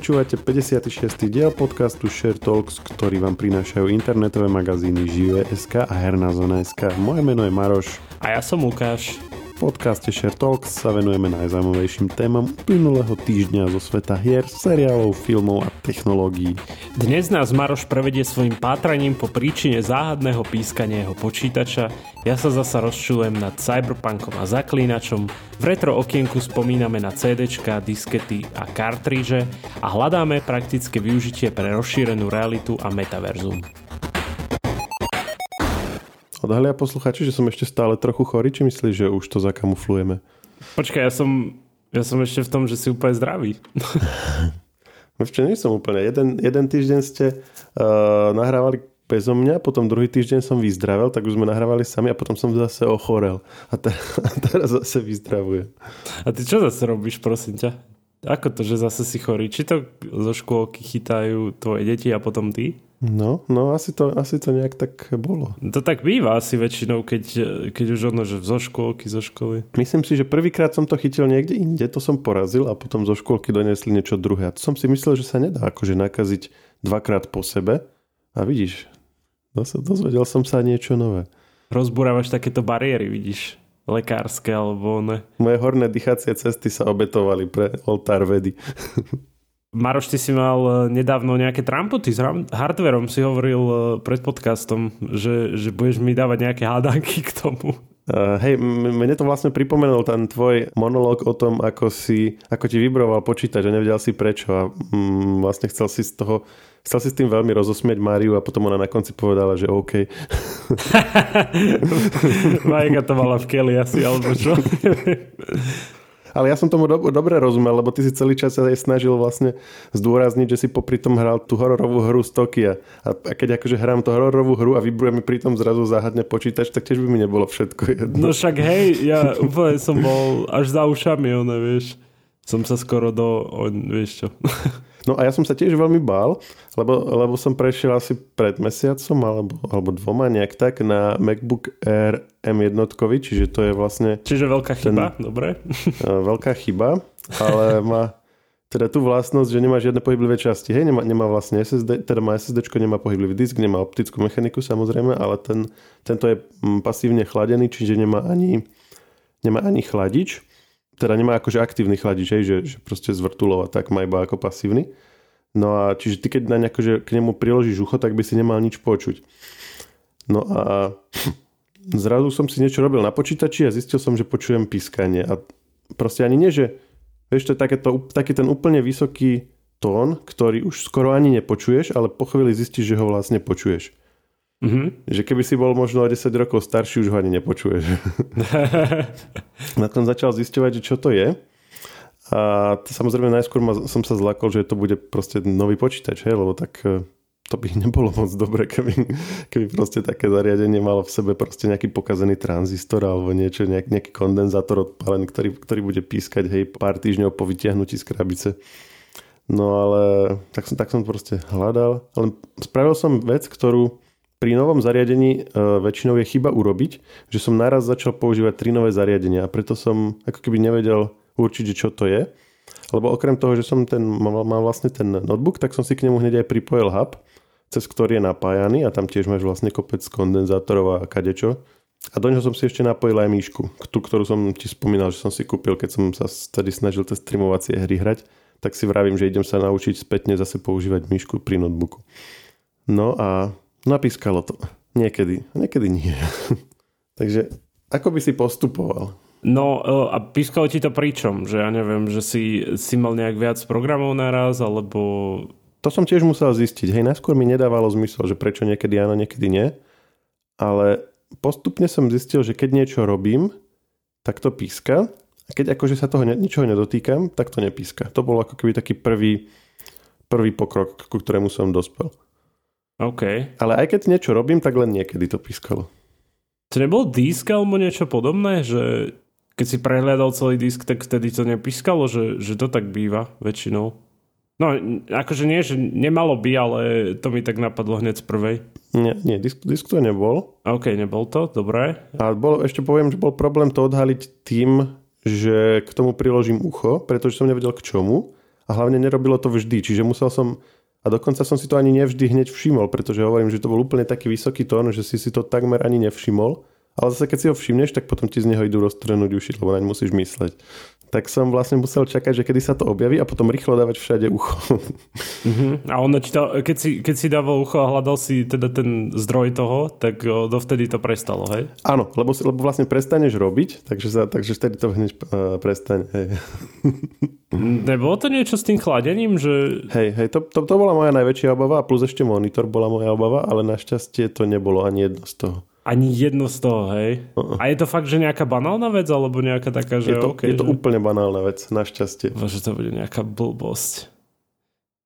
Počúvate 56. diel podcastu Share Talks, ktorý vám prinášajú internetové magazíny Žive.sk a Herná zona.sk. Moje meno je Maroš. A ja som Lukáš podcaste Share Talks sa venujeme najzaujímavejším témam uplynulého týždňa zo sveta hier, seriálov, filmov a technológií. Dnes nás Maroš prevedie svojim pátraním po príčine záhadného pískania jeho počítača. Ja sa zasa rozčulujem nad cyberpunkom a zaklínačom. V retro okienku spomíname na CDčka, diskety a kartríže a hľadáme praktické využitie pre rozšírenú realitu a metaverzum. Odhalia posluchači, že som ešte stále trochu chorý, či myslíš, že už to zakamuflujeme? Počkaj, ja som, ja som ešte v tom, že si úplne zdravý. ešte nie som úplne. Jeden, jeden týždeň ste uh, nahrávali bezo mňa, potom druhý týždeň som vyzdravel, tak už sme nahrávali sami a potom som zase ochorel. A, te, a teraz zase vyzdravujem. A ty čo zase robíš, prosím ťa? Ako to, že zase si chorý? Či to zo škôlky chytajú tvoje deti a potom ty? No, no asi to, asi to nejak tak bolo. To tak býva asi väčšinou, keď, keď už ono, že zo škôlky, zo školy. Myslím si, že prvýkrát som to chytil niekde inde, to som porazil a potom zo škôlky donesli niečo druhé. A to som si myslel, že sa nedá akože nakaziť dvakrát po sebe. A vidíš, dozvedel som sa niečo nové. Rozburávaš takéto bariéry, vidíš lekárske alebo ne. Moje horné dýchacie cesty sa obetovali pre oltár vedy. Maroš, ty si mal e, nedávno nejaké trampoty s hardverom, si hovoril e, pred podcastom, že, že budeš mi dávať nejaké hádanky k tomu. Uh, hej, mne to vlastne pripomenul ten tvoj monológ o tom, ako, si, ako ti vybroval počítať, že nevedel si prečo a mm, vlastne chcel si z toho chcel si s tým veľmi rozosmieť Máriu a potom ona na konci povedala, že OK. Majka to mala v keli asi, alebo čo? Ale ja som tomu do- dobre rozumel, lebo ty si celý čas aj snažil vlastne zdôrazniť, že si popri tom hral tú hororovú hru z Tokia. A, a keď akože hrám tú hororovú hru a vybruje mi pri tom zrazu záhadne počítač, tak tiež by mi nebolo všetko jedno. No však hej, ja úplne som bol až za ušami, one, vieš. Som sa skoro do... On, vieš čo. No a ja som sa tiež veľmi bál, lebo, lebo som prešiel asi pred mesiacom alebo, alebo dvoma nejak tak na MacBook Air M1, čiže to je vlastne... Čiže veľká chyba, ten, dobre. Veľká chyba, ale má teda tú vlastnosť, že nemá žiadne pohyblivé časti. Hej, nemá, nemá vlastne SSD, teda má SSD, nemá pohyblivý disk, nemá optickú mechaniku samozrejme, ale ten, tento je mm, pasívne chladený, čiže nemá ani, nemá ani chladič teda nemá akože aktívny chladič, že, že proste zvrtulova, tak má iba ako pasívny. No a čiže ty keď na akože k nemu priložíš ucho, tak by si nemal nič počuť. No a zrazu som si niečo robil na počítači a zistil som, že počujem pískanie. A proste ani nie, že vieš, to je takéto, taký ten úplne vysoký tón, ktorý už skoro ani nepočuješ, ale po chvíli zistíš, že ho vlastne počuješ. Mm-hmm. Že keby si bol možno o 10 rokov starší, už ho ani nepočuješ. Na tom začal zisťovať, že čo to je. A to, samozrejme najskôr ma, som sa zlakol, že to bude proste nový počítač, hej, lebo tak e, to by nebolo moc dobre, keby, keby proste také zariadenie malo v sebe proste nejaký pokazený tranzistor alebo niečo, nejak, nejaký kondenzátor odpálený, ktorý, ktorý bude pískať hej, pár týždňov po vytiahnutí z krabice. No ale tak som, tak som proste hľadal. Ale spravil som vec, ktorú pri novom zariadení e, väčšinou je chyba urobiť, že som naraz začal používať tri nové zariadenia a preto som ako keby nevedel určiť, čo to je. Lebo okrem toho, že som ten, mal, mal vlastne ten notebook, tak som si k nemu hneď aj pripojil hub, cez ktorý je napájaný a tam tiež máš vlastne kopec kondenzátorov a kadečo. A do neho som si ešte napojil aj míšku, tú, ktorú som ti spomínal, že som si kúpil, keď som sa tedy snažil tie streamovacie hry hrať, tak si vravím, že idem sa naučiť spätne zase používať míšku pri notebooku. No a Napískalo to. Niekedy. Niekedy nie. Takže ako by si postupoval? No e, a pískalo ti to pričom? Že ja neviem, že si, si mal nejak viac programov naraz, alebo... To som tiež musel zistiť. Hej, najskôr mi nedávalo zmysel, že prečo niekedy áno, niekedy nie. Ale postupne som zistil, že keď niečo robím, tak to píska. A keď akože sa toho ne, ničoho nedotýkam, tak to nepíska. To bol ako keby taký prvý, prvý pokrok, ku ktorému som dospel. OK. Ale aj keď niečo robím, tak len niekedy to pískalo. To nebol disk alebo niečo podobné, že keď si prehľadal celý disk, tak vtedy to nepískalo, že, že to tak býva väčšinou? No, akože nie, že nemalo by, ale to mi tak napadlo hneď z prvej. Nie, nie disk, disk to nebol. OK, nebol to, dobré. A bol, ešte poviem, že bol problém to odhaliť tým, že k tomu priložím ucho, pretože som nevedel k čomu. A a hlavne nerobilo to vždy, čiže musel som a dokonca som si to ani nevždy hneď všimol, pretože hovorím, že to bol úplne taký vysoký tón, že si si to takmer ani nevšimol. Ale zase keď si ho všimneš, tak potom ti z neho idú roztrhnúť uši, lebo naň musíš mysleť tak som vlastne musel čakať, že kedy sa to objaví a potom rýchlo dávať všade ucho. Uh-huh. A ono ti keď, si, keď si dával ucho a hľadal si teda ten zdroj toho, tak dovtedy to prestalo, hej? Áno, lebo, lebo vlastne prestaneš robiť, takže, sa, takže vtedy to hneď uh, prestane, hej. Nebolo to niečo s tým chladením, že... Hej, hej, to, to, to bola moja najväčšia obava a plus ešte monitor bola moja obava, ale našťastie to nebolo ani jedno z toho. Ani jedno z toho, hej? Uh-uh. A je to fakt, že nejaká banálna vec, alebo nejaká taká, že... Je to, okay, je to že... úplne banálna vec, našťastie. Že to bude nejaká blbosť.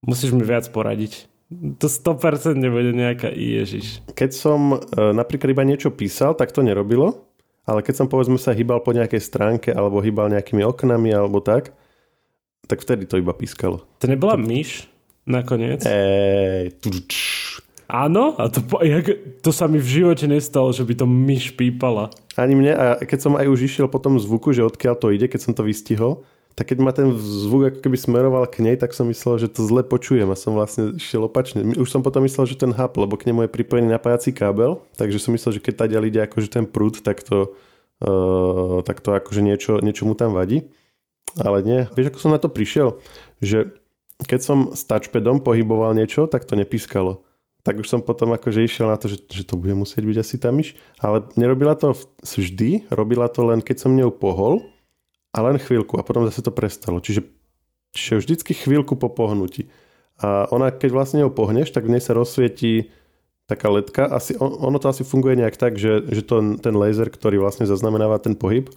Musíš mi viac poradiť. To 100% nebude nejaká ježiš. Keď som e, napríklad iba niečo písal, tak to nerobilo. Ale keď som povedzme sa hýbal po nejakej stránke alebo hýbal nejakými oknami alebo tak, tak vtedy to iba pískalo. To nebola myš nakoniec? Ej, Áno, a to, jak, to sa mi v živote nestalo, že by to myš pípala. Ani mne, a keď som aj už išiel po tom zvuku, že odkiaľ to ide, keď som to vystihol, tak keď ma ten zvuk ako keby smeroval k nej, tak som myslel, že to zle počujem a som vlastne išiel opačne. Už som potom myslel, že ten hub, lebo k nemu je pripojený napájací kábel, takže som myslel, že keď tady ide akože ten prúd, tak to, uh, tak to akože niečo, niečo mu tam vadí. Ale nie. Vieš, ako som na to prišiel? Že keď som s touchpadom pohyboval niečo, tak to nepískalo tak už som potom akože išiel na to, že, že to bude musieť byť asi tá myš. Ale nerobila to vždy, robila to len keď som ňou pohol a len chvíľku a potom zase to prestalo. Čiže, čiže vždycky chvíľku po pohnutí. A ona, keď vlastne ňou pohneš, tak v nej sa rozsvietí taká ledka. Asi, ono to asi funguje nejak tak, že, že to, ten laser, ktorý vlastne zaznamenáva ten pohyb,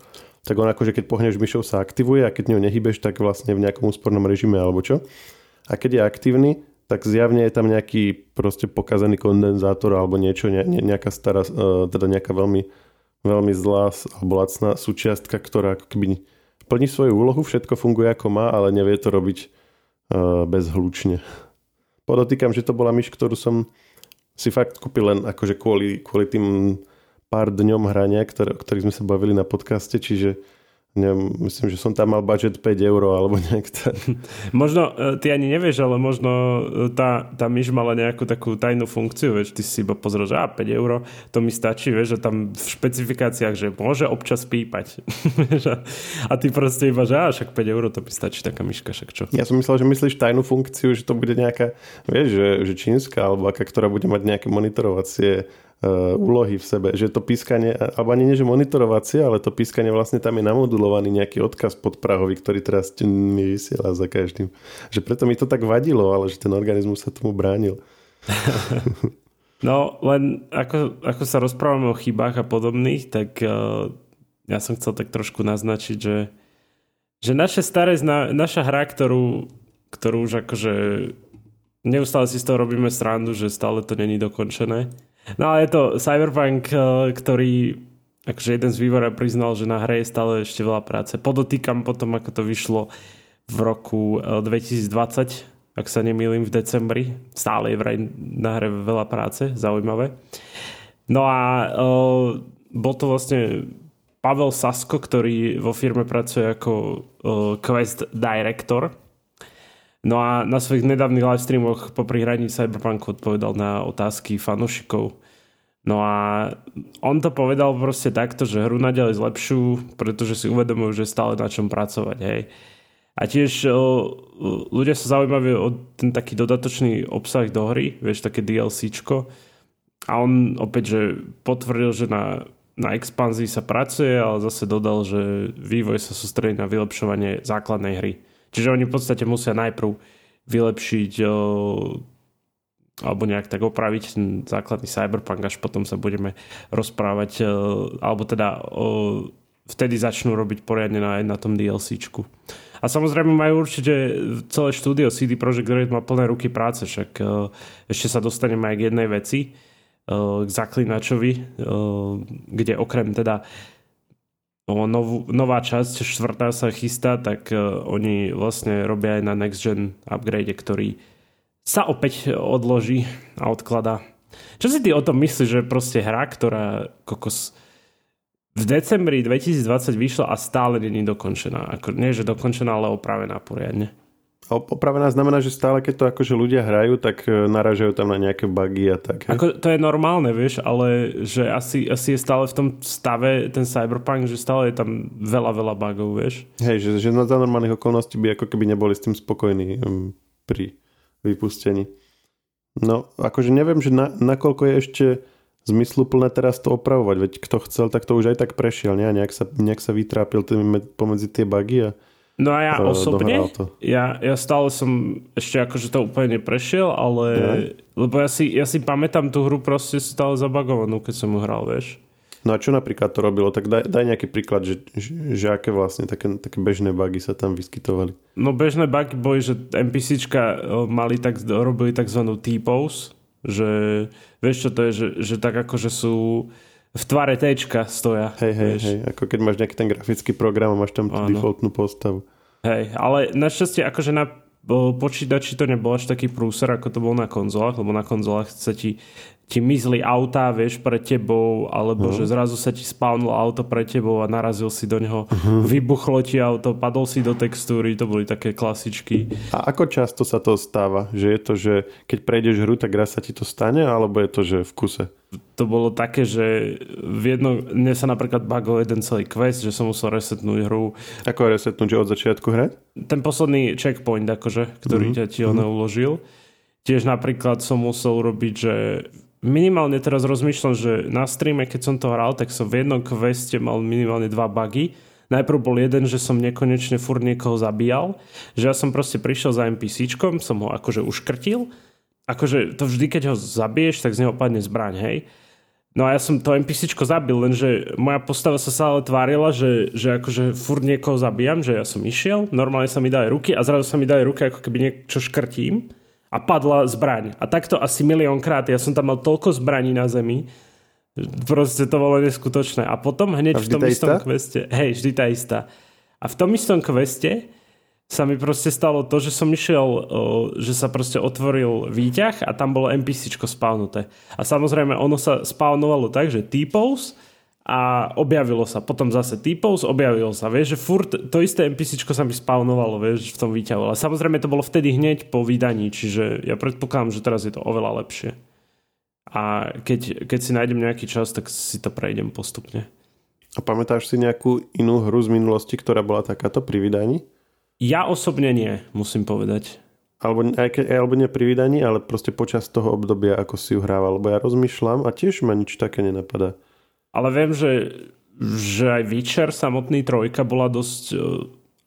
tak on akože keď pohneš myšou sa aktivuje a keď ňou nehybeš, tak vlastne v nejakom úspornom režime alebo čo. A keď je aktívny, tak zjavne je tam nejaký proste pokazený kondenzátor alebo niečo, ne, ne, nejaká stará, uh, teda nejaká veľmi, veľmi zlá alebo lacná súčiastka, ktorá keby plní svoju úlohu, všetko funguje ako má, ale nevie to robiť uh, bezhlučne. Podotýkam, že to bola myš, ktorú som si fakt kúpil len akože kvôli, kvôli tým pár dňom hrania, ktoré, o ktorých sme sa bavili na podcaste, čiže neviem, myslím, že som tam mal budget 5 eur alebo nejak tak. možno, e, ty ani nevieš, ale možno e, tá, tá myš mala nejakú takú tajnú funkciu, vieš, ty si iba pozrel, že á, 5 eur, to mi stačí, vieš, že tam v špecifikáciách, že môže občas pípať. a ty proste iba, že á, však 5 eur, to mi stačí taká myška, však čo. Ja som myslel, že myslíš tajnú funkciu, že to bude nejaká, vieš, že, že čínska, alebo aká, ktorá bude mať nejaké monitorovacie úlohy v sebe, že to pískanie, alebo ani nie, že monitorovacie, ale to pískanie vlastne tam je namodulovaný nejaký odkaz pod Prahovi, ktorý teraz mi vysiela za každým. Že preto mi to tak vadilo, ale že ten organizmus sa tomu bránil. no, len ako, ako sa rozprávame o chybách a podobných, tak uh, ja som chcel tak trošku naznačiť, že, že naše staré, zna, naša hra, ktorú, ktorú už akože neustále si z toho robíme srandu, že stále to není dokončené, No ale je to Cyberpunk, eh, ktorý akože jeden z vývorov priznal, že na hre je stále ešte veľa práce. Podotýkam potom, ako to vyšlo v roku 2020, eh, ak sa nemýlim, v decembri. Stále je vraj na hre veľa práce, zaujímavé. No a uh, bol to vlastne Pavel Sasko, ktorý vo firme pracuje ako uh, Quest Director No a na svojich nedávnych livestreamoch po prihraní Cyberpunku odpovedal na otázky fanúšikov. No a on to povedal proste takto, že hru naďalej zlepšujú, pretože si uvedomujú, že stále na čom pracovať. Hej. A tiež ľudia sa zaujímaví o ten taký dodatočný obsah do hry, vieš, také DLCčko. A on opäť, že potvrdil, že na, na expanzii sa pracuje, ale zase dodal, že vývoj sa sústredí na vylepšovanie základnej hry. Čiže oni v podstate musia najprv vylepšiť alebo nejak tak opraviť ten základný cyberpunk, až potom sa budeme rozprávať, alebo teda vtedy začnú robiť poriadne na, na tom DLCčku. A samozrejme majú určite celé štúdio CD Projekt Red má plné ruky práce, však ešte sa dostaneme aj k jednej veci, k zaklinačovi, kde okrem teda novú, nová časť, štvrtá sa chystá, tak oni vlastne robia aj na next gen upgrade, ktorý sa opäť odloží a odklada. Čo si ty o tom myslíš, že proste hra, ktorá kokos v decembri 2020 vyšla a stále není dokončená. Ako, nie, že dokončená, ale opravená poriadne. Opravená znamená, že stále keď to akože ľudia hrajú, tak e, naražajú tam na nejaké bugy a tak. Ako, to je normálne, vieš, ale že asi, asi je stále v tom stave ten Cyberpunk, že stále je tam veľa, veľa bugov, vieš. Hej, že, že za normálnych okolností by ako keby neboli s tým spokojní um, pri vypustení. No, akože neviem, že na, nakoľko je ešte zmysluplné teraz to opravovať, veď kto chcel, tak to už aj tak prešiel, nie? Nejak sa, nejak sa vytrápil tým pomedzi tie bugy a No a ja uh, osobne, ja, ja stále som ešte akože to úplne neprešiel, ale ja. lebo ja si, ja si pamätám tú hru proste stále zabagovanú, keď som ju hral, vieš. No a čo napríklad to robilo? Tak daj, daj nejaký príklad, že, že, že aké vlastne také, také bežné bugy sa tam vyskytovali. No bežné bugy boli, že NPCčka e, mali tak, robili tzv. T-pose, že vieš čo to je, že, že tak akože sú v tvare Tčka stoja. Hej, hej, vieš. hej, ako keď máš nejaký ten grafický program a máš tam tú defaultnú postavu. Hej, ale našťastie akože na počítači to nebol až taký prúser, ako to bol na konzolách, lebo na konzolách sa ti ti mizli auta, vieš, pred tebou, alebo uh-huh. že zrazu sa ti spavnulo auto pred tebou a narazil si do neho, uh-huh. vybuchlo ti auto, padol si do textúry, to boli také klasičky. A ako často sa to stáva? Že je to, že keď prejdeš hru, tak raz sa ti to stane, alebo je to, že v kuse? To bolo také, že v jedno, mne sa napríklad bagol jeden celý quest, že som musel resetnúť hru. Ako resetnúť, že od začiatku hrať? Ten posledný checkpoint, akože, ktorý uh-huh. ťa ti ono uh-huh. uložil. Tiež napríklad som musel urobiť, že minimálne teraz rozmýšľam, že na streame, keď som to hral, tak som v jednom queste mal minimálne dva bugy. Najprv bol jeden, že som nekonečne furt niekoho zabíjal, že ja som proste prišiel za NPCčkom, som ho akože uškrtil. Akože to vždy, keď ho zabiješ, tak z neho padne zbraň, hej. No a ja som to NPCčko zabil, lenže moja postava sa stále tvárila, že, že akože furt niekoho zabíjam, že ja som išiel, normálne sa mi dali ruky a zrazu sa mi dali ruky, ako keby niečo škrtím a padla zbraň. A takto asi miliónkrát. Ja som tam mal toľko zbraní na zemi, proste to bolo neskutočné. A potom hneď a v tom istom istá? queste, hej, vždy tá istá. A v tom istom queste sa mi proste stalo to, že som išiel, že sa proste otvoril výťah a tam bolo NPCčko spavnuté. A samozrejme ono sa spavnovalo tak, že T-pose a objavilo sa. Potom zase typos, objavilo sa. Vieš, že furt to isté NPC sa mi spawnovalo, vieš, v tom výťahu. Ale samozrejme to bolo vtedy hneď po vydaní, čiže ja predpokladám, že teraz je to oveľa lepšie. A keď, keď si nájdem nejaký čas, tak si to prejdem postupne. A pamätáš si nejakú inú hru z minulosti, ktorá bola takáto pri vydaní? Ja osobne nie, musím povedať. Alebo, alebo nie pri vydaní, ale proste počas toho obdobia, ako si ju hrával. Lebo ja rozmýšľam a tiež ma nič také nenapadá. Ale viem, že, že aj Witcher samotný trojka bola dosť e,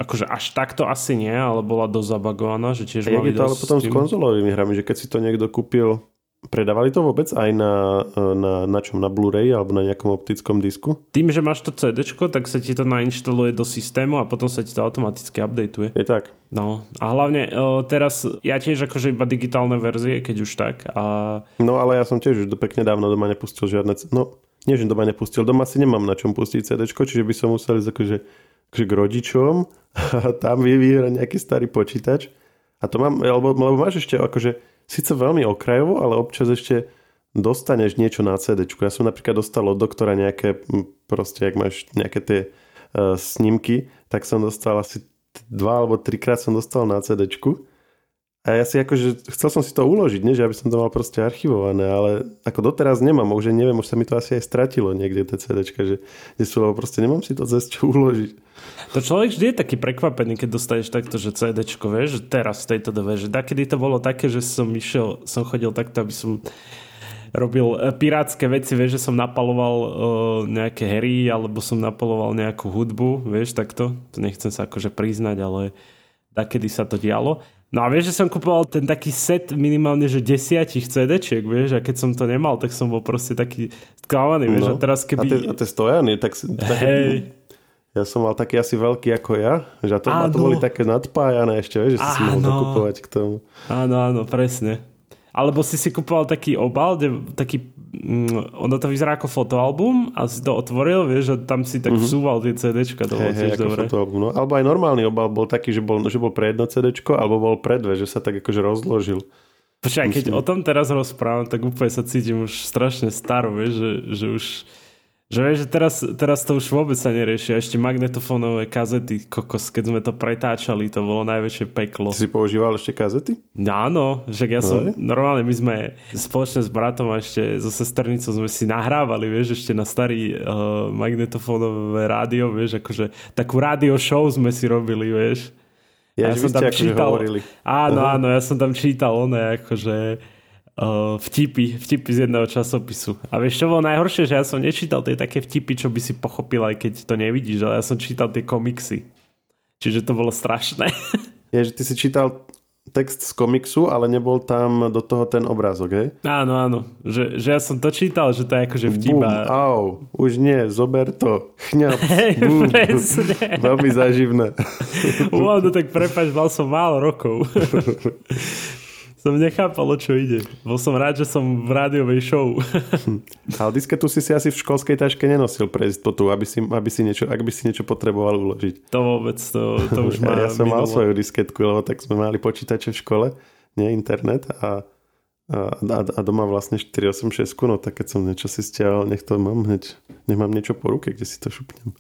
akože až takto asi nie, ale bola dosť zabagovaná, že tiež mali je to ale potom tým... s konzolovými hrami, že keď si to niekto kúpil Predávali to vôbec aj na, na, na čom? Na Blu-ray alebo na nejakom optickom disku? Tým, že máš to CD, tak sa ti to nainštaluje do systému a potom sa ti to automaticky updateuje. Je tak. No a hlavne uh, teraz ja tiež akože iba digitálne verzie, keď už tak. A... No ale ja som tiež už pekne dávno doma nepustil žiadne... No nie, že doma nepustil, doma si nemám na čom pustiť CD, čiže by som musel ísť akože, akože k rodičom a tam vyvíjať nejaký starý počítač. A to mám, lebo, lebo máš ešte akože síce veľmi okrajovo, ale občas ešte dostaneš niečo na CD. Ja som napríklad dostal od doktora nejaké, proste, ak máš nejaké tie uh, snímky, tak som dostal asi dva alebo trikrát som dostal na CD. A ja si akože, chcel som si to uložiť, nie, že aby som to mal proste archivované, ale ako doteraz nemám, už neviem, už sa mi to asi aj stratilo niekde tie CDčka, že kde sú, lebo proste nemám si to cez čo uložiť. To človek vždy je taký prekvapený, keď dostaneš takto, že CDčko, vieš, teraz v tejto dobe, že kedy to bolo také, že som išiel, som chodil takto, aby som robil e, pirátske veci, vieš, že som napaloval uh, nejaké hry, alebo som napaloval nejakú hudbu, vieš, takto. To nechcem sa akože priznať, ale kedy sa to dialo. No a vieš, že som kupoval ten taký set minimálne, že desiatich CD-čiek, vieš, a keď som to nemal, tak som bol proste taký sklamaný, vieš, no. a teraz keby... A tie, stojany, tak... Hej. Ja som mal taký asi veľký ako ja, že to, to boli také nadpájané ešte, vieš, že si si mohol dokupovať k tomu. Áno, áno, presne. Alebo si si kupoval taký obal, kde, taký, mm, ono to vyzerá ako fotoalbum a si to otvoril, vieš, a tam si tak mm-hmm. vsúval tie CDčka, to bolo tiež dobre. Fotoalbum, no. Alebo aj normálny obal bol taký, že bol, že bol pre jedno CDčko, alebo bol pre dve, že sa tak akože rozložil. Počkaj, keď o tom teraz rozprávam, tak úplne sa cítim už strašne staro, vieš, že, že už Že vieš, že teraz, teraz to už vôbec sa nerieši. Ešte magnetofónové kazety, kokos, keď sme to pretáčali, to bolo najväčšie peklo. Ty si používal ešte kazety? Áno, že ja som, no, normálne my sme spoločne s bratom a ešte so sesternicou sme si nahrávali, vieš, ešte na starý uh, magnetofónové rádio, vieš, akože takú rádio show sme si robili, vieš. Ja, ja som tam akože čítal, hovorili. Áno, áno, ja som tam čítal oné, akože vtipy, vtipy z jedného časopisu. A vieš, čo bolo najhoršie, že ja som nečítal tie také vtipy, čo by si pochopil, aj keď to nevidíš, ale ja som čítal tie komiksy. Čiže to bolo strašné. Je, že ty si čítal text z komiksu, ale nebol tam do toho ten obrázok, hej? Áno, áno. Že, že ja som to čítal, že to je akože vtipa. Bum, au, už nie, zober to. Chňap. Hej, presne. Veľmi zaživné. Wow, no tak prepač, mal som málo rokov som nechápal, o čo ide. Bol som rád, že som v rádiovej show. Ale disketu si si asi v školskej taške nenosil pre istotu, aby si, aby si niečo, ak by si niečo potreboval uložiť. To vôbec, to, to už má Ja, ja som minulo. mal svoju disketku, lebo tak sme mali počítače v škole, nie internet a, a, a doma vlastne 486, no tak keď som niečo si stiahol, nech to mám hneď, nech mám niečo po ruke, kde si to šupnem.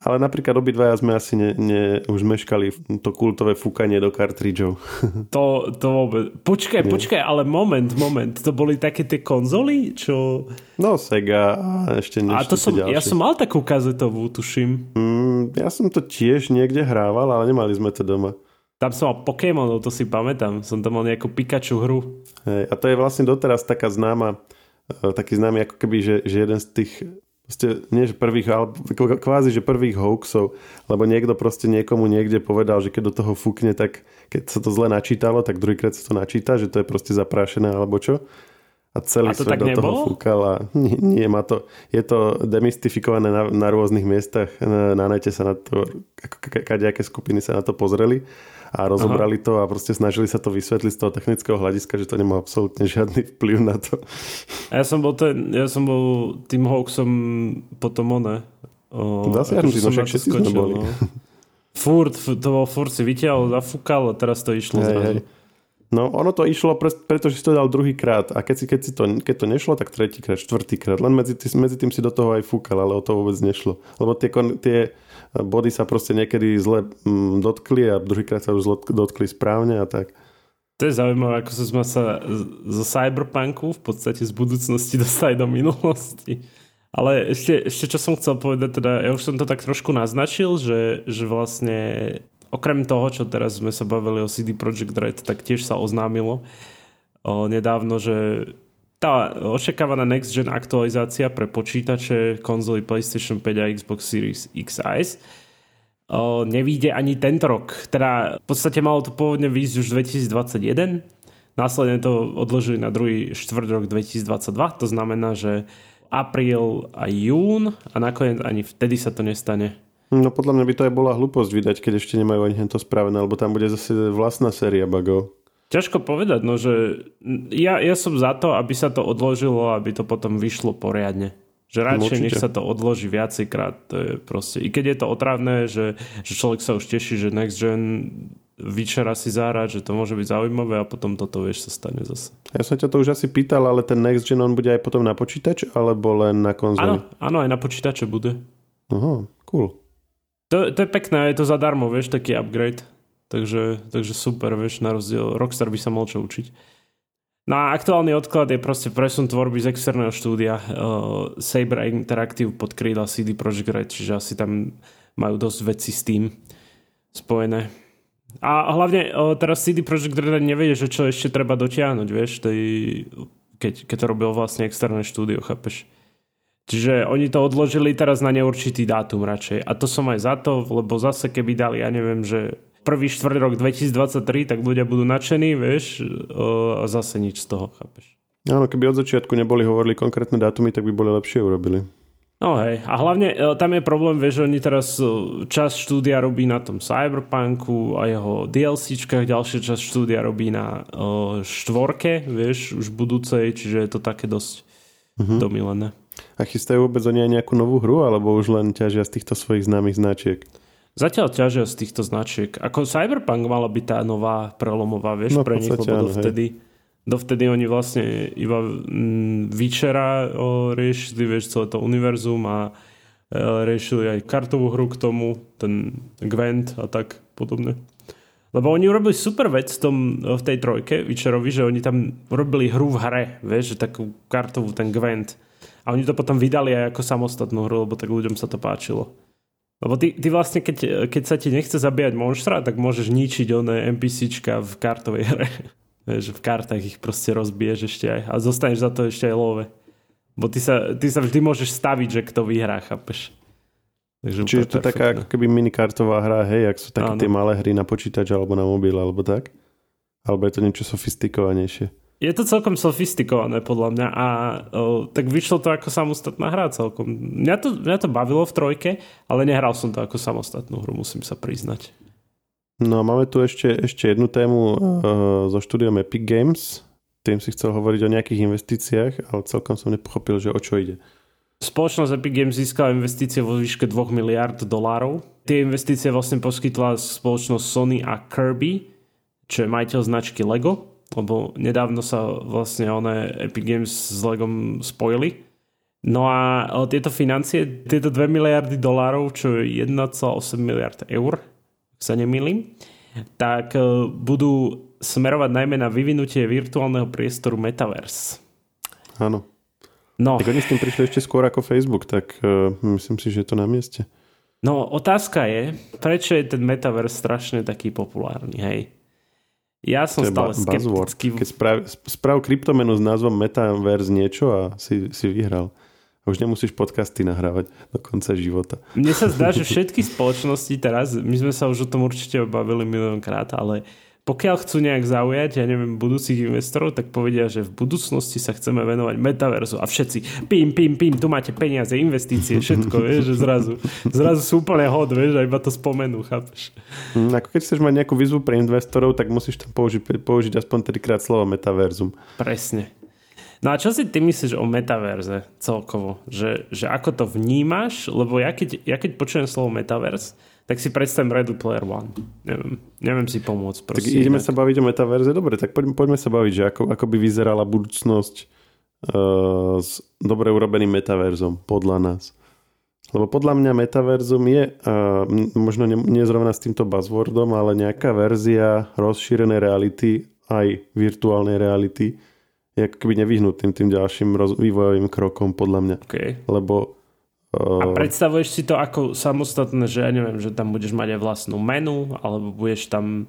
Ale napríklad obidvaja sme asi ne, ne, už meškali to kultové fúkanie do kartridžov. To, to vôbec. Počkaj, Nie. počkaj, ale moment, moment. To boli také tie konzoly, čo... No, Sega a ešte niečo. A to som, ďalšie. ja som mal takú kazetovú, tuším. Mm, ja som to tiež niekde hrával, ale nemali sme to doma. Tam som mal Pokémonov, to si pamätám. Som tam mal nejakú Pikachu hru. Hej, a to je vlastne doteraz taká známa, e, taký známy ako keby, že, že jeden z tých proste, nie že prvých, ale kvázi, že prvých hoaxov, lebo niekto proste niekomu niekde povedal, že keď do toho fúkne, tak keď sa to zle načítalo, tak druhýkrát sa to načíta, že to je proste zaprášené alebo čo. A celý a to svet do nebolo? toho fúkal a nie, nie má to, je to demystifikované na, na rôznych miestach, na, na nete sa na to, kadejaké skupiny sa na to pozreli a rozobrali Aha. to a proste snažili sa to vysvetliť z toho technického hľadiska, že to nemá absolútne žiadny vplyv na to. A ja som bol, ten, ja som bol tým hoaxom potom one. O, Zasiahnutý, no však všetci sme boli. No. Furt, to bol furt si vyťahol, zafúkal a teraz to išlo hej, zrazu. Hej. No ono to išlo, pre, pretože si to dal druhýkrát a keď, si, keď, si to, keď to nešlo, tak tretíkrát, štvrtýkrát. Len medzi, medzi tým si do toho aj fúkal, ale o to vôbec nešlo. Lebo tie, tie body sa proste niekedy zle mm, dotkli a druhýkrát sa už dotkli správne a tak. To je zaujímavé, ako sme sa zo cyberpunku v podstate z budúcnosti dostali do minulosti. Ale ešte, ešte čo som chcel povedať, teda ja už som to tak trošku naznačil, že, že vlastne okrem toho, čo teraz sme sa bavili o CD Projekt Red, tak tiež sa oznámilo o, nedávno, že tá očakávaná next gen aktualizácia pre počítače, konzoly PlayStation 5 a Xbox Series X a nevíde ani tento rok. Teda v podstate malo to pôvodne výjsť už 2021, následne to odložili na druhý štvrt rok 2022, to znamená, že apríl a jún a nakoniec ani vtedy sa to nestane. No podľa mňa by to aj bola hlúposť vydať, keď ešte nemajú ani to spravené, lebo tam bude zase vlastná séria bugov. Ťažko povedať, no že ja, ja som za to, aby sa to odložilo, aby to potom vyšlo poriadne. Že radšej nech sa to odloží viacejkrát. To je proste, I keď je to otravné, že, že človek sa už teší, že Next Gen vyčera si zahrať, že to môže byť zaujímavé a potom toto vieš sa stane zase. Ja som ťa to už asi pýtal, ale ten Next Gen on bude aj potom na počítač alebo len na konzoli? Áno, áno aj na počítače bude. Aha, cool. To, to je pekné, je to zadarmo, vieš, taký upgrade. Takže, takže super, vieš, na rozdiel. Rockstar by sa mal čo učiť. No a aktuálny odklad je proste presun tvorby z externého štúdia uh, Saber Interactive pod krídla CD Projekt Red, čiže asi tam majú dosť veci s tým spojené. A hlavne uh, teraz CD Projekt Red nevie, že čo ešte treba dotiahnuť, vieš, tej, keď, keď to robil vlastne externé štúdio, chápeš? Čiže oni to odložili teraz na neurčitý dátum radšej. A to som aj za to, lebo zase keby dali, ja neviem, že prvý štvrt rok 2023, tak ľudia budú nadšení, vieš, a zase nič z toho, chápeš. Áno, keby od začiatku neboli hovorili konkrétne dátumy, tak by boli lepšie urobili. No hej, a hlavne e, tam je problém, vieš, že oni teraz e, čas štúdia robí na tom Cyberpunku a jeho DLCčkách, ďalšia časť štúdia robí na uh, štvorke, vieš, už budúcej, čiže je to také dosť uh-huh. domilené. A chystajú vôbec oni aj nejakú novú hru, alebo už len ťažia z týchto svojich známych značiek? Zatiaľ ťažia z týchto značiek. Ako Cyberpunk mala byť tá nová prelomová, vieš, no, pre nich, lebo vtedy Dovtedy oni vlastne iba mm, riešili, vieš, celé to univerzum a e, riešili aj kartovú hru k tomu, ten Gwent a tak podobne. Lebo oni urobili super vec v, tom, v tej trojke Witcherovi, že oni tam urobili hru v hre, vieš, že takú kartovú, ten Gwent. A oni to potom vydali aj ako samostatnú hru, lebo tak ľuďom sa to páčilo. Lebo ty, ty vlastne, keď, keď sa ti nechce zabíjať monštra, tak môžeš ničiť oné NPCčka v kartovej hre. Vieš, v kartách ich proste rozbiješ ešte aj. A zostaneš za to ešte aj love. Bo ty sa, ty sa vždy môžeš staviť, že kto vyhrá, chápeš? Takže Čiže to je taká ako keby minikartová hra, hej, ak sú také Áno. tie malé hry na počítač alebo na mobil alebo tak? Alebo je to niečo sofistikovanejšie? Je to celkom sofistikované podľa mňa a o, tak vyšlo to ako samostatná hra celkom. Mňa to, mňa to bavilo v trojke, ale nehral som to ako samostatnú hru, musím sa priznať. No a máme tu ešte, ešte jednu tému uh, so štúdiom Epic Games. Tým si chcel hovoriť o nejakých investíciách, ale celkom som nepochopil, že o čo ide. Spoločnosť Epic Games získala investície vo výške 2 miliard dolárov. Tie investície vlastne poskytla spoločnosť Sony a Kirby, čo je majiteľ značky Lego, lebo nedávno sa vlastne one Epic Games s Legom spojili. No a tieto financie, tieto 2 miliardy dolárov, čo je 1,8 miliard eur, sa nemýlim, tak e, budú smerovať najmä na vyvinutie virtuálneho priestoru Metaverse. Áno. No. Tak oni s tým prišli ešte skôr ako Facebook, tak uh, myslím si, že je to na mieste. No, otázka je, prečo je ten metaverse strašne taký populárny, hej? Ja som stále skeptický. Keď sprav, sprav kryptomenu s názvom Metaverse niečo a si, si vyhral. A už nemusíš podcasty nahrávať do konca života. Mne sa zdá, že všetky spoločnosti teraz, my sme sa už o tom určite bavili miliónkrát, ale pokiaľ chcú nejak zaujať, ja neviem, budúcich investorov, tak povedia, že v budúcnosti sa chceme venovať metaverzu a všetci pim, pim, pim, tu máte peniaze, investície, všetko, vieš, že zrazu, zrazu sú úplne hod, vieš, a iba to spomenú, chápeš? Mm, ako keď chceš mať nejakú výzvu pre investorov, tak musíš tam použiť, použiť aspoň trikrát slovo metaverzum. Presne. No a čo si ty myslíš o metaverze celkovo? Že, že ako to vnímaš? Lebo ja keď, ja keď počujem slovo metaverse, tak si predstavím Ready Player One. Neviem, neviem si pomôcť. Prosím, tak ideme inak. sa baviť o metaverze. Dobre, tak poďme, poďme sa baviť, že ako, ako by vyzerala budúcnosť uh, s dobre urobeným metaverzom podľa nás. Lebo podľa mňa metaverzum je uh, možno nie zrovna s týmto buzzwordom, ale nejaká verzia rozšírenej reality aj virtuálnej reality je ako keby nevyhnutým tým ďalším roz, vývojovým krokom podľa mňa. Okay. Lebo a predstavuješ si to ako samostatné, že ja neviem, že tam budeš mať aj vlastnú menu, alebo budeš tam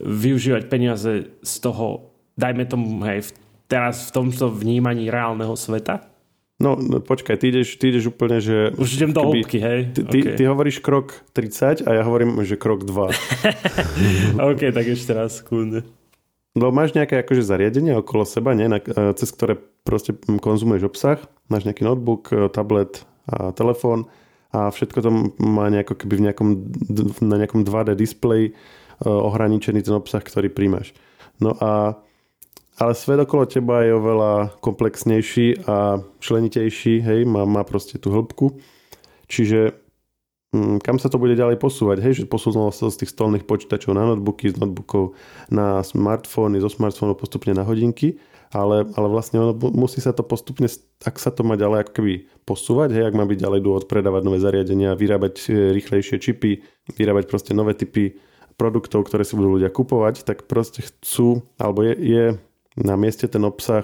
využívať peniaze z toho, dajme tomu, hej, teraz v tomto vnímaní reálneho sveta? No, no počkaj, ty ideš, ty ideš úplne, že... Už idem do hĺbky, hej? Ty, okay. ty, ty hovoríš krok 30 a ja hovorím, že krok 2. OK, tak ešte raz, kľudne. No máš nejaké akože zariadenie okolo seba, nie? Na, cez ktoré proste konzumuješ obsah. Máš nejaký notebook, tablet, a telefón a všetko to má nejako keby v nejakom, na nejakom 2D displeji e, ohraničený ten obsah, ktorý príjmaš. No a ale svet okolo teba je oveľa komplexnejší a členitejší, hej, má, má proste tú hĺbku. Čiže kam sa to bude ďalej posúvať, hej, že posúvalo sa z tých stolných počítačov na notebooky, z notebookov na smartfóny, zo smartfónov postupne na hodinky ale, ale vlastne ono, musí sa to postupne, ak sa to má ďalej ako keby posúvať, hej, ak má byť ďalej dôvod predávať nové zariadenia, vyrábať e, rýchlejšie čipy, vyrábať proste nové typy produktov, ktoré si budú ľudia kupovať, tak proste chcú, alebo je, je na mieste ten obsah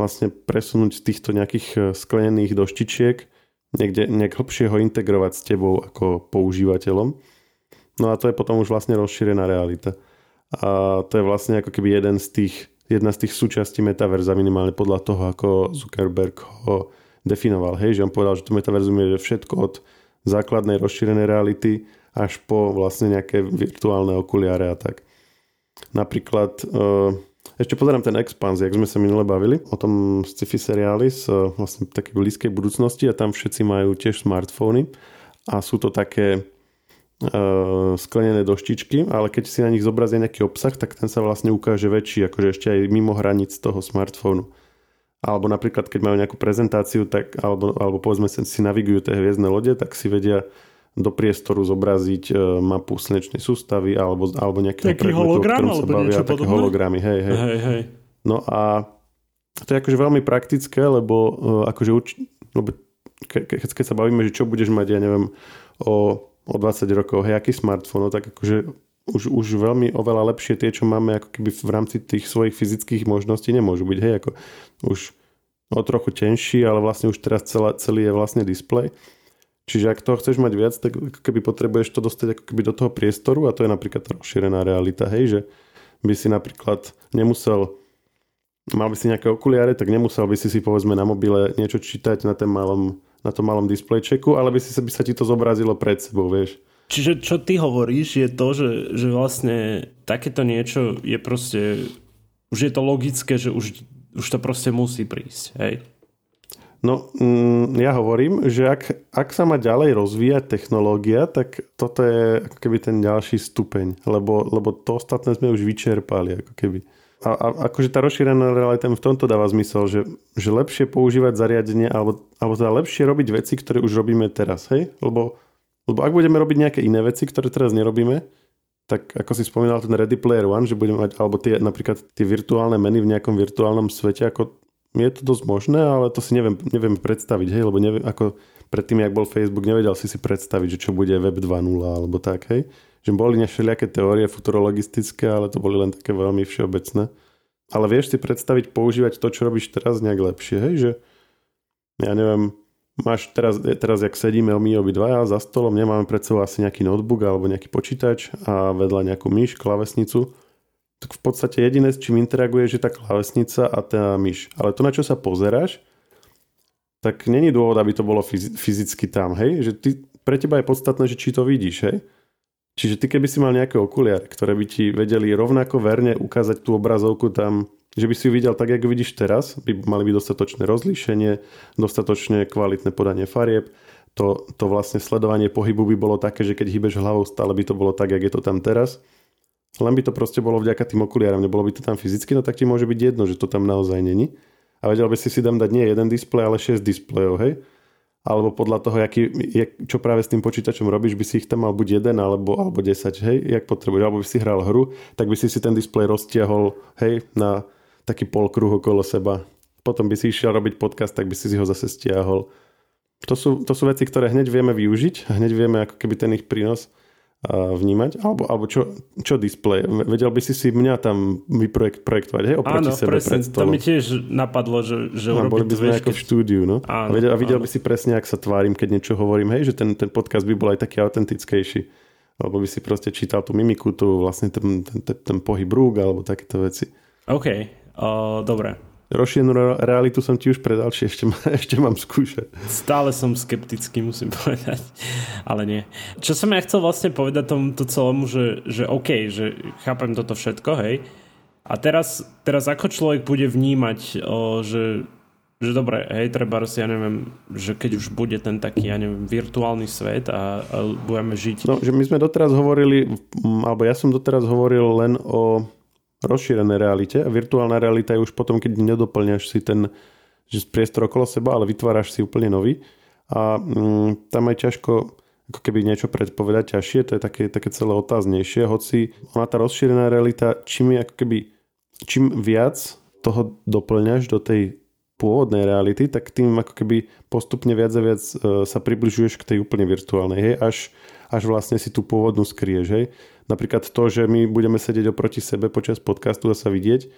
vlastne presunúť z týchto nejakých e, sklenených doštičiek niekde nejak hlbšie ho integrovať s tebou ako používateľom. No a to je potom už vlastne rozšírená realita. A to je vlastne ako keby jeden z tých jedna z tých súčastí metaverza minimálne podľa toho, ako Zuckerberg ho definoval. Hej, že on povedal, že to metaverzum je všetko od základnej rozšírenej reality až po vlastne nejaké virtuálne okuliare a tak. Napríklad uh, ešte pozerám ten Expans, jak sme sa minule bavili o tom sci-fi seriáli z uh, vlastne takej blízkej budúcnosti a tam všetci majú tiež smartfóny a sú to také uh, sklenené doštičky, ale keď si na nich zobrazia nejaký obsah, tak ten sa vlastne ukáže väčší, akože ešte aj mimo hraníc toho smartfónu. Alebo napríklad, keď majú nejakú prezentáciu, tak, alebo, alebo povedzme si navigujú tie hviezdne lode, tak si vedia do priestoru zobraziť uh, mapu slnečnej sústavy alebo, alebo nejakého Taký predmetu, hologram, o ktorom sa bavia, také hologramy, hej, hej. hej, hej. No a to je akože veľmi praktické, lebo uh, akože uč- lebo ke- ke- keď sa bavíme, že čo budeš mať, ja neviem, o, o 20 rokov, hej, aký smartfón, no tak akože už, už veľmi oveľa lepšie tie, čo máme ako keby v rámci tých svojich fyzických možností nemôžu byť, hej, ako už o trochu tenší, ale vlastne už teraz celá, celý je vlastne displej. Čiže ak to chceš mať viac, tak keby potrebuješ to dostať ako keby do toho priestoru a to je napríklad rozšírená realita, hej, že by si napríklad nemusel mal by si nejaké okuliare, tak nemusel by si si povedzme na mobile niečo čítať na, ten malom, na tom malom displejčeku, ale by, si, by sa ti to zobrazilo pred sebou, vieš. Čiže čo ty hovoríš je to, že, že vlastne takéto niečo je proste, už je to logické, že už, už to proste musí prísť, hej? No, mm, ja hovorím, že ak, ak sa má ďalej rozvíjať technológia, tak toto je ako keby ten ďalší stupeň, lebo, lebo to ostatné sme už vyčerpali, ako keby a, a akože tá rozšírená realita v tomto dáva zmysel, že, že lepšie používať zariadenie alebo, alebo teda lepšie robiť veci, ktoré už robíme teraz, hej? Lebo, lebo ak budeme robiť nejaké iné veci, ktoré teraz nerobíme, tak ako si spomínal ten Ready Player One, že budeme mať, alebo tie, napríklad tie virtuálne meny v nejakom virtuálnom svete, ako je to dosť možné, ale to si neviem, neviem predstaviť, hej, lebo neviem, ako predtým, jak bol Facebook, nevedel si si predstaviť, že čo bude Web 2.0 alebo tak, hej že boli všelijaké teórie futurologistické, ale to boli len také veľmi všeobecné. Ale vieš si predstaviť používať to, čo robíš teraz nejak lepšie, hej? Že ja neviem, máš teraz, teraz jak sedíme my obidvaja za stolom, nemáme pred sebou asi nejaký notebook alebo nejaký počítač a vedľa nejakú myš, klavesnicu, tak v podstate jediné, s čím interaguješ, je tá klavesnica a tá myš. Ale to, na čo sa pozeráš, tak není dôvod, aby to bolo fyzicky tam, hej? Že ty, pre teba je podstatné, že či to vidíš, hej? Čiže ty keby si mal nejaké okuliare, ktoré by ti vedeli rovnako verne ukázať tú obrazovku tam, že by si ju videl tak, ako vidíš teraz, by mali byť dostatočné rozlíšenie, dostatočne kvalitné podanie farieb, to, to vlastne sledovanie pohybu by bolo také, že keď hýbeš hlavou, stále by to bolo tak, jak je to tam teraz. Len by to proste bolo vďaka tým okuliarom, nebolo by to tam fyzicky, no tak ti môže byť jedno, že to tam naozaj není. A vedel by si si tam dať nie jeden displej, ale 6 displejov, hej? alebo podľa toho, jaký, jak, čo práve s tým počítačom robíš, by si ich tam mal buď jeden alebo, alebo 10, hej, jak potrebuješ, alebo by si hral hru, tak by si si ten displej roztiahol, hej, na taký polkruh okolo seba. Potom by si išiel robiť podcast, tak by si si ho zase stiahol. To sú, to sú veci, ktoré hneď vieme využiť a hneď vieme ako keby ten ich prínos vnímať? Alebo, alebo čo, čo displej? Vedel by si si mňa tam vyprojektovať, hej, oproti Áno, sebe presne, to mi tiež napadlo, že, že no, boli by sme ako v štúdiu, no? Áno, a vedel, a videl áno. by si presne, ak sa tvárim, keď niečo hovorím, hej, že ten, ten podcast by bol aj taký autentickejší. Alebo by si proste čítal tú mimiku, tú vlastne ten, ten, ten, ten pohyb rúk, alebo takéto veci. OK, uh, dobre. Rozšírenú realitu som ti už predal, či ešte, ešte mám skúšať. Stále som skeptický, musím povedať. Ale nie. Čo som ja chcel vlastne povedať tomuto celému, že, že OK, že chápem toto všetko, hej. A teraz, teraz ako človek bude vnímať, o, že, že dobre, hej, treba ja neviem, že keď už bude ten taký, ja neviem, virtuálny svet a, a budeme žiť... No, že my sme doteraz hovorili, alebo ja som doteraz hovoril len o rozšírenej realite. A virtuálna realita je už potom, keď nedoplňaš si ten že priestor okolo seba, ale vytváraš si úplne nový. A mm, tam aj ťažko ako keby niečo predpovedať ťažšie, to je také, také celé otáznejšie, hoci ona tá rozšírená realita, čím je ako keby, čím viac toho doplňaš do tej pôvodnej reality, tak tým ako keby postupne viac a viac e, sa približuješ k tej úplne virtuálnej, hej, až, až vlastne si tú pôvodnú skrieš, hej. Napríklad to, že my budeme sedieť oproti sebe počas podcastu a sa vidieť,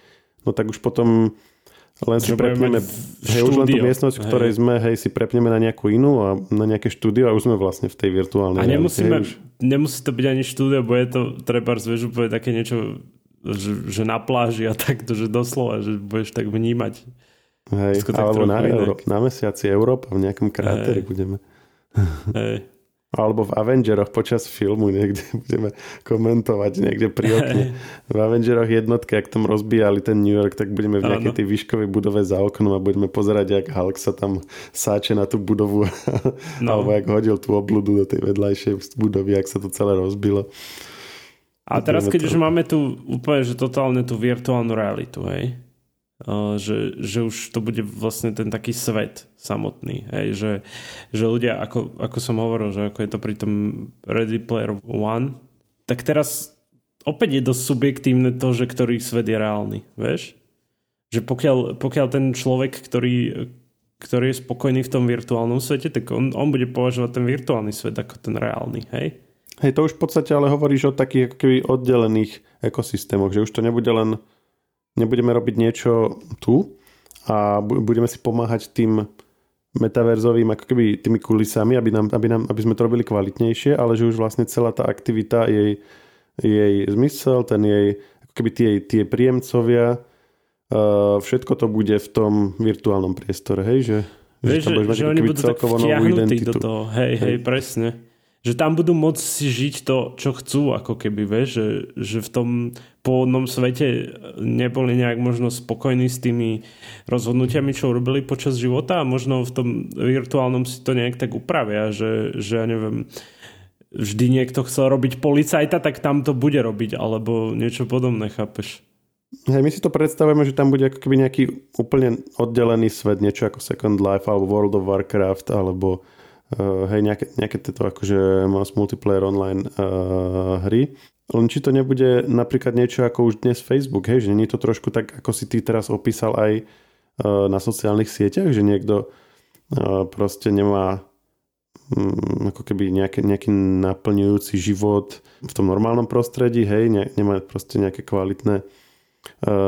no tak už potom len si prepneme, hej, už len tú miestnosť, v ktorej hej. sme, hej, si prepneme na nejakú inú a na nejaké štúdio a už sme vlastne v tej virtuálnej. A nemusíme, hej, nemusí to byť ani štúdio, bude to treba zväžu také niečo, že, že na pláži a takto, že doslova, že budeš tak vnímať. Hej, alebo na, Euró- na mesiaci Európa v nejakom kráteri budeme. Hej. Alebo v Avengeroch počas filmu niekde budeme komentovať niekde pri okne. V Avengeroch jednotke, ak tam rozbíjali ten New York, tak budeme v nejakej tej výškovej budove za oknom a budeme pozerať, jak Hulk sa tam sáče na tú budovu. No. Alebo jak hodil tú obludu do tej vedľajšej budovy, ak sa to celé rozbilo. A teraz, keď už máme tu úplne, že totálne tú virtuálnu realitu, hej? Že, že už to bude vlastne ten taký svet samotný. Hej, že, že ľudia, ako, ako som hovoril, že ako je to pri tom Ready Player One, tak teraz opäť je dosť subjektívne to, že ktorý svet je reálny, vieš? že pokiaľ, pokiaľ ten človek, ktorý, ktorý je spokojný v tom virtuálnom svete, tak on, on bude považovať ten virtuálny svet ako ten reálny, hej? Hej, to už v podstate ale hovoríš o takých ako keby oddelených ekosystémoch, že už to nebude len, nebudeme robiť niečo tu a budeme si pomáhať tým metaverzovým ako keby tými kulisami, aby, nám, aby, nám, aby sme to robili kvalitnejšie, ale že už vlastne celá tá aktivita, jej, jej zmysel, ten jej, ako keby tie, tie príjemcovia, uh, všetko to bude v tom virtuálnom priestore, hej, že, Vieš, že, že, že oni budú tak vtiahnutí do toho, hej, hej, hej, presne že tam budú môcť si žiť to, čo chcú, ako keby, vieš, že, že v tom pôvodnom svete neboli nejak možno spokojní s tými rozhodnutiami, čo urobili počas života a možno v tom virtuálnom si to nejak tak upravia, že, že ja neviem, vždy niekto chcel robiť policajta, tak tam to bude robiť, alebo niečo podobné, chápeš? Hej, my si to predstavujeme, že tam bude ako keby nejaký úplne oddelený svet, niečo ako Second Life alebo World of Warcraft alebo uh, hej, nejaké, nejaké tieto akože mass multiplayer online uh, hry. Len či to nebude napríklad niečo ako už dnes Facebook, hej, že nie je to trošku tak, ako si ty teraz opísal aj uh, na sociálnych sieťach, že niekto uh, proste nemá um, ako keby nejaké, nejaký naplňujúci život v tom normálnom prostredí, hej, ne, nemá proste nejaké kvalitné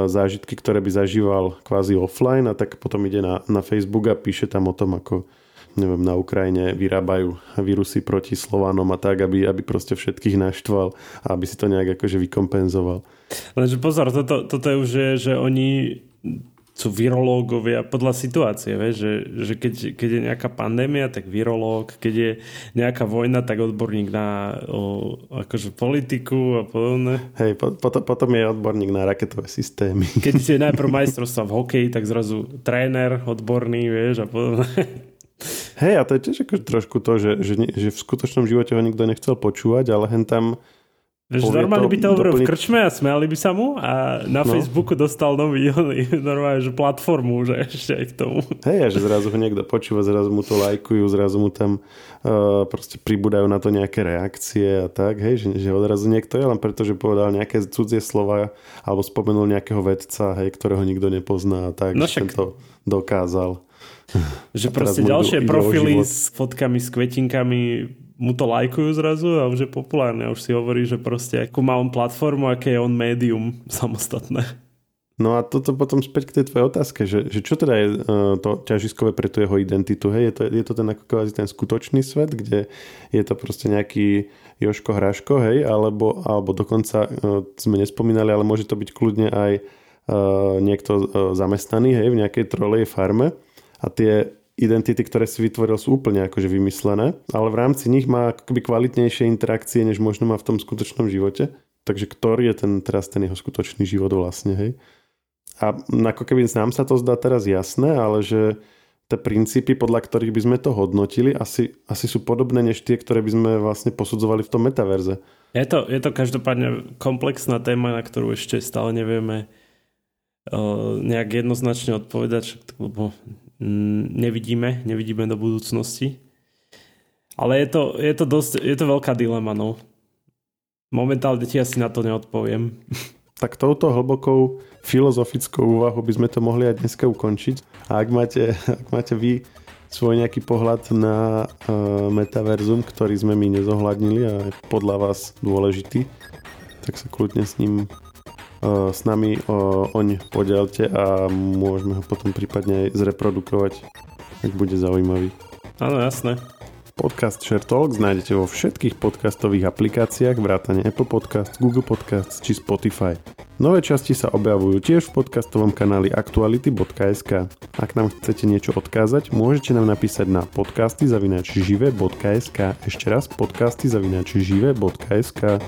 zážitky, ktoré by zažíval kvázi offline a tak potom ide na, na Facebook a píše tam o tom, ako neviem, na Ukrajine vyrábajú vírusy proti Slovanom a tak, aby, aby proste všetkých naštval a aby si to nejak akože vykompenzoval. Lenže pozor, toto, toto je už, že, že oni sú virológovia podľa situácie, vieš, že, že keď, keď je nejaká pandémia, tak virológ, keď je nejaká vojna, tak odborník na o, akože politiku a podobne. Hej, po, potom, potom je odborník na raketové systémy. Keď je najprv majstrovstva v hokeji, tak zrazu tréner odborný, vieš, a podobne. Hej, a to je tiež akože trošku to, že, že, že v skutočnom živote ho nikto nechcel počúvať, ale hen tam Že normálne by to hovoril doplniť... v krčme a smiali by sa mu a na no. Facebooku dostal nový normálne, že platformu, že ešte aj k tomu. Hej, že zrazu ho niekto počúva, zrazu mu to lajkujú, zrazu mu tam uh, proste pribúdajú na to nejaké reakcie a tak, hej, že, že odrazu niekto je len preto, že povedal nejaké cudzie slova alebo spomenul nejakého vedca, hej, ktorého nikto nepozná a tak, no však... to dokázal. Že proste ďalšie profily s fotkami, s kvetinkami mu to lajkujú zrazu a už je populárne. Už si hovorí, že proste akú má on platformu, aké je on médium samostatné. No a toto potom späť k tej tvojej otázke, že, že čo teda je uh, to ťažiskové pre tú jeho identitu? Hej? Je, to, je to ten ako kvázi ten skutočný svet, kde je to proste nejaký Joško Hraško, hej? Alebo, alebo dokonca uh, sme nespomínali, ale môže to byť kľudne aj uh, niekto uh, zamestnaný hej? v nejakej trolej farme a tie identity, ktoré si vytvoril, sú úplne akože vymyslené, ale v rámci nich má akoby kvalitnejšie interakcie, než možno má v tom skutočnom živote. Takže ktorý je ten, teraz ten jeho skutočný život vlastne, hej? A ako keby nám sa to zdá teraz jasné, ale že tie princípy, podľa ktorých by sme to hodnotili, asi, asi sú podobné než tie, ktoré by sme vlastne posudzovali v tom metaverze. Je to, je to každopádne komplexná téma, na ktorú ešte stále nevieme uh, nejak jednoznačne odpovedať, lebo nevidíme, nevidíme do budúcnosti. Ale je to, je to, dosť, je to veľká dilema, no. Momentálne ti asi na to neodpoviem. Tak touto hlbokou filozofickou úvahu by sme to mohli aj dneska ukončiť. A ak máte, ak máte vy svoj nejaký pohľad na uh, metaverzum, ktorý sme my nezohľadnili a je podľa vás dôležitý, tak sa kľudne s ním s nami oň podelte a môžeme ho potom prípadne aj zreprodukovať, ak bude zaujímavý. Áno, jasné. Podcast Share Talks nájdete vo všetkých podcastových aplikáciách vrátane Apple Podcasts, Google Podcasts či Spotify. Nové časti sa objavujú tiež v podcastovom kanáli aktuality.sk. Ak nám chcete niečo odkázať, môžete nám napísať na podcasty zavinačžive.sk. Ešte raz podcasty zavinačžive.sk.